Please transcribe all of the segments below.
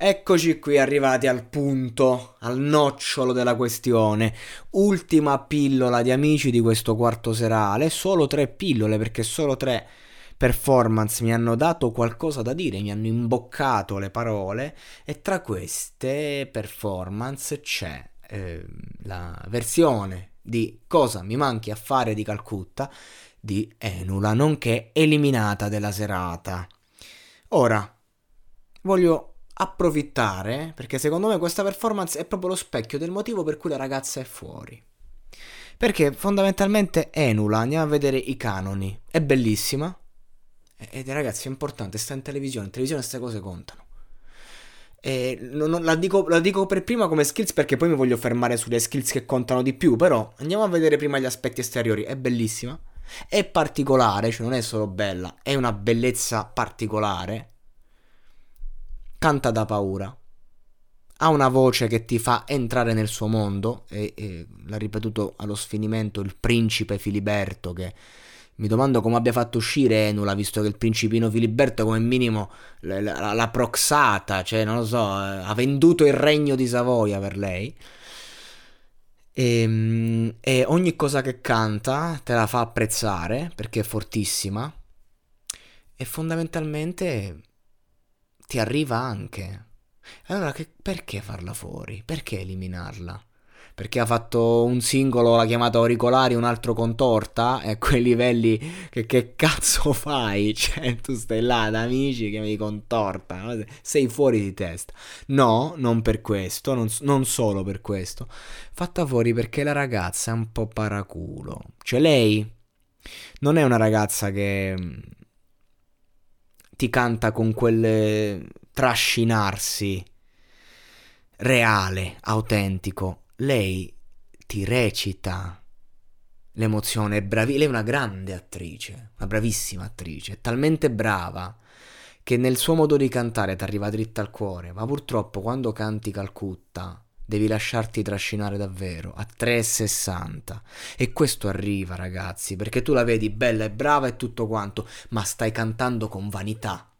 Eccoci qui arrivati al punto, al nocciolo della questione. Ultima pillola di amici di questo quarto serale. Solo tre pillole perché solo tre performance mi hanno dato qualcosa da dire, mi hanno imboccato le parole e tra queste performance c'è eh, la versione di Cosa mi manchi a fare di Calcutta di Enula, nonché eliminata della serata. Ora, voglio approfittare, perché secondo me questa performance è proprio lo specchio del motivo per cui la ragazza è fuori. Perché fondamentalmente Enula, andiamo a vedere i canoni, è bellissima. Ed ragazzi è importante, sta in televisione, in televisione queste cose contano. Non, non, la, dico, la, dico, per prima come skills perché poi mi voglio fermare sulle skills che contano di più. Però andiamo a vedere prima gli aspetti esteriori. È bellissima. È particolare, cioè non è solo bella, è una bellezza particolare canta da paura. Ha una voce che ti fa entrare nel suo mondo e, e l'ha ripetuto allo sfinimento il principe Filiberto che mi domando come abbia fatto uscire Enula, visto che il principino Filiberto come minimo l'ha proxata, cioè non lo so, eh, ha venduto il regno di Savoia per lei. E, ehm, e, ogni cosa che canta te la fa apprezzare perché è fortissima. E fondamentalmente ti arriva anche. Allora che, perché farla fuori? Perché eliminarla? Perché ha fatto un singolo, l'ha chiamato auricolari, un altro contorta? E a quei livelli che, che cazzo fai? Cioè, tu stai là da amici che mi contorta, sei fuori di testa. No, non per questo, non, non solo per questo. Fatta fuori perché la ragazza è un po' paraculo. Cioè, lei non è una ragazza che ti canta con quel trascinarsi reale, autentico. Lei ti recita l'emozione, è bravi- lei è una grande attrice, una bravissima attrice, è talmente brava che nel suo modo di cantare ti arriva dritta al cuore, ma purtroppo quando canti Calcutta devi lasciarti trascinare davvero a 3,60 e questo arriva ragazzi perché tu la vedi bella e brava e tutto quanto ma stai cantando con vanità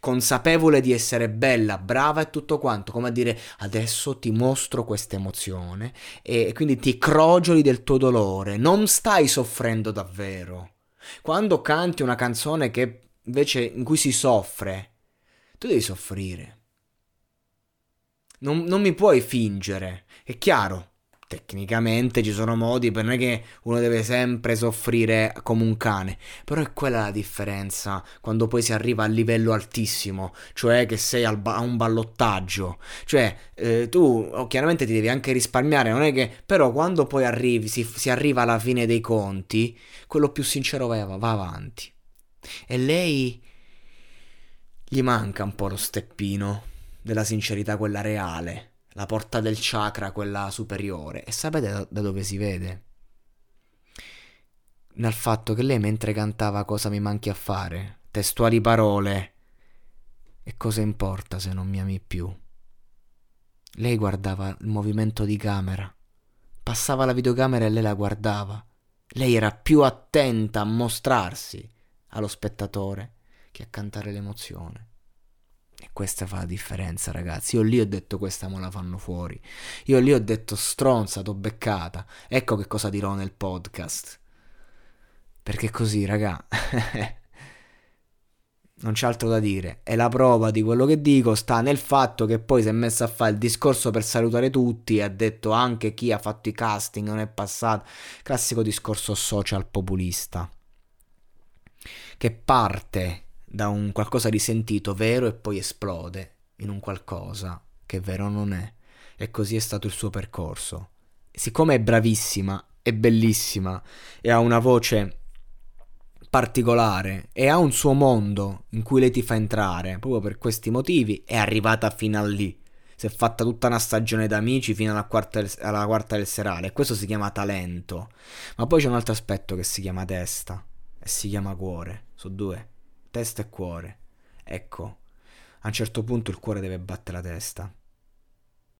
consapevole di essere bella, brava e tutto quanto, come a dire adesso ti mostro questa emozione e quindi ti crogioli del tuo dolore, non stai soffrendo davvero. Quando canti una canzone che invece in cui si soffre, tu devi soffrire. Non, non mi puoi fingere. È chiaro, tecnicamente ci sono modi per non è che uno deve sempre soffrire come un cane, però è quella la differenza quando poi si arriva a livello altissimo, cioè che sei ba- a un ballottaggio, cioè eh, tu oh, chiaramente ti devi anche risparmiare, non è che però quando poi arrivi, si, si arriva alla fine dei conti, quello più sincero va, va avanti. E lei gli manca un po' lo steppino della sincerità, quella reale, la porta del chakra, quella superiore. E sapete da, dove si vede? Nel fatto che lei mentre cantava cosa mi manchi a fare, testuali parole, e cosa importa se non mi ami più? Lei guardava il movimento di camera, passava la videocamera e lei la guardava. Lei era più attenta a mostrarsi allo spettatore che a cantare l'emozione. E questa fa la differenza, ragazzi. Io lì ho detto questa me la fanno fuori. Io lì ho detto stronza, t'ho beccata. Ecco che cosa dirò nel podcast. Perché così, raga. non c'è altro da dire. E la prova di quello che dico sta nel fatto che poi si è messo a fare il discorso per salutare tutti ha detto anche chi ha fatto i casting non è passato. Classico discorso social populista. che parte da un qualcosa di sentito vero e poi esplode in un qualcosa che vero non è. E così è stato il suo percorso. Siccome è bravissima, è bellissima e ha una voce particolare e ha un suo mondo in cui lei ti fa entrare, proprio per questi motivi è arrivata fino a lì. Si è fatta tutta una stagione d'amici fino alla quarta, alla quarta del serale. Questo si chiama talento. Ma poi c'è un altro aspetto che si chiama testa e si chiama cuore. Sono due, testa e cuore. Ecco, a un certo punto il cuore deve battere la testa.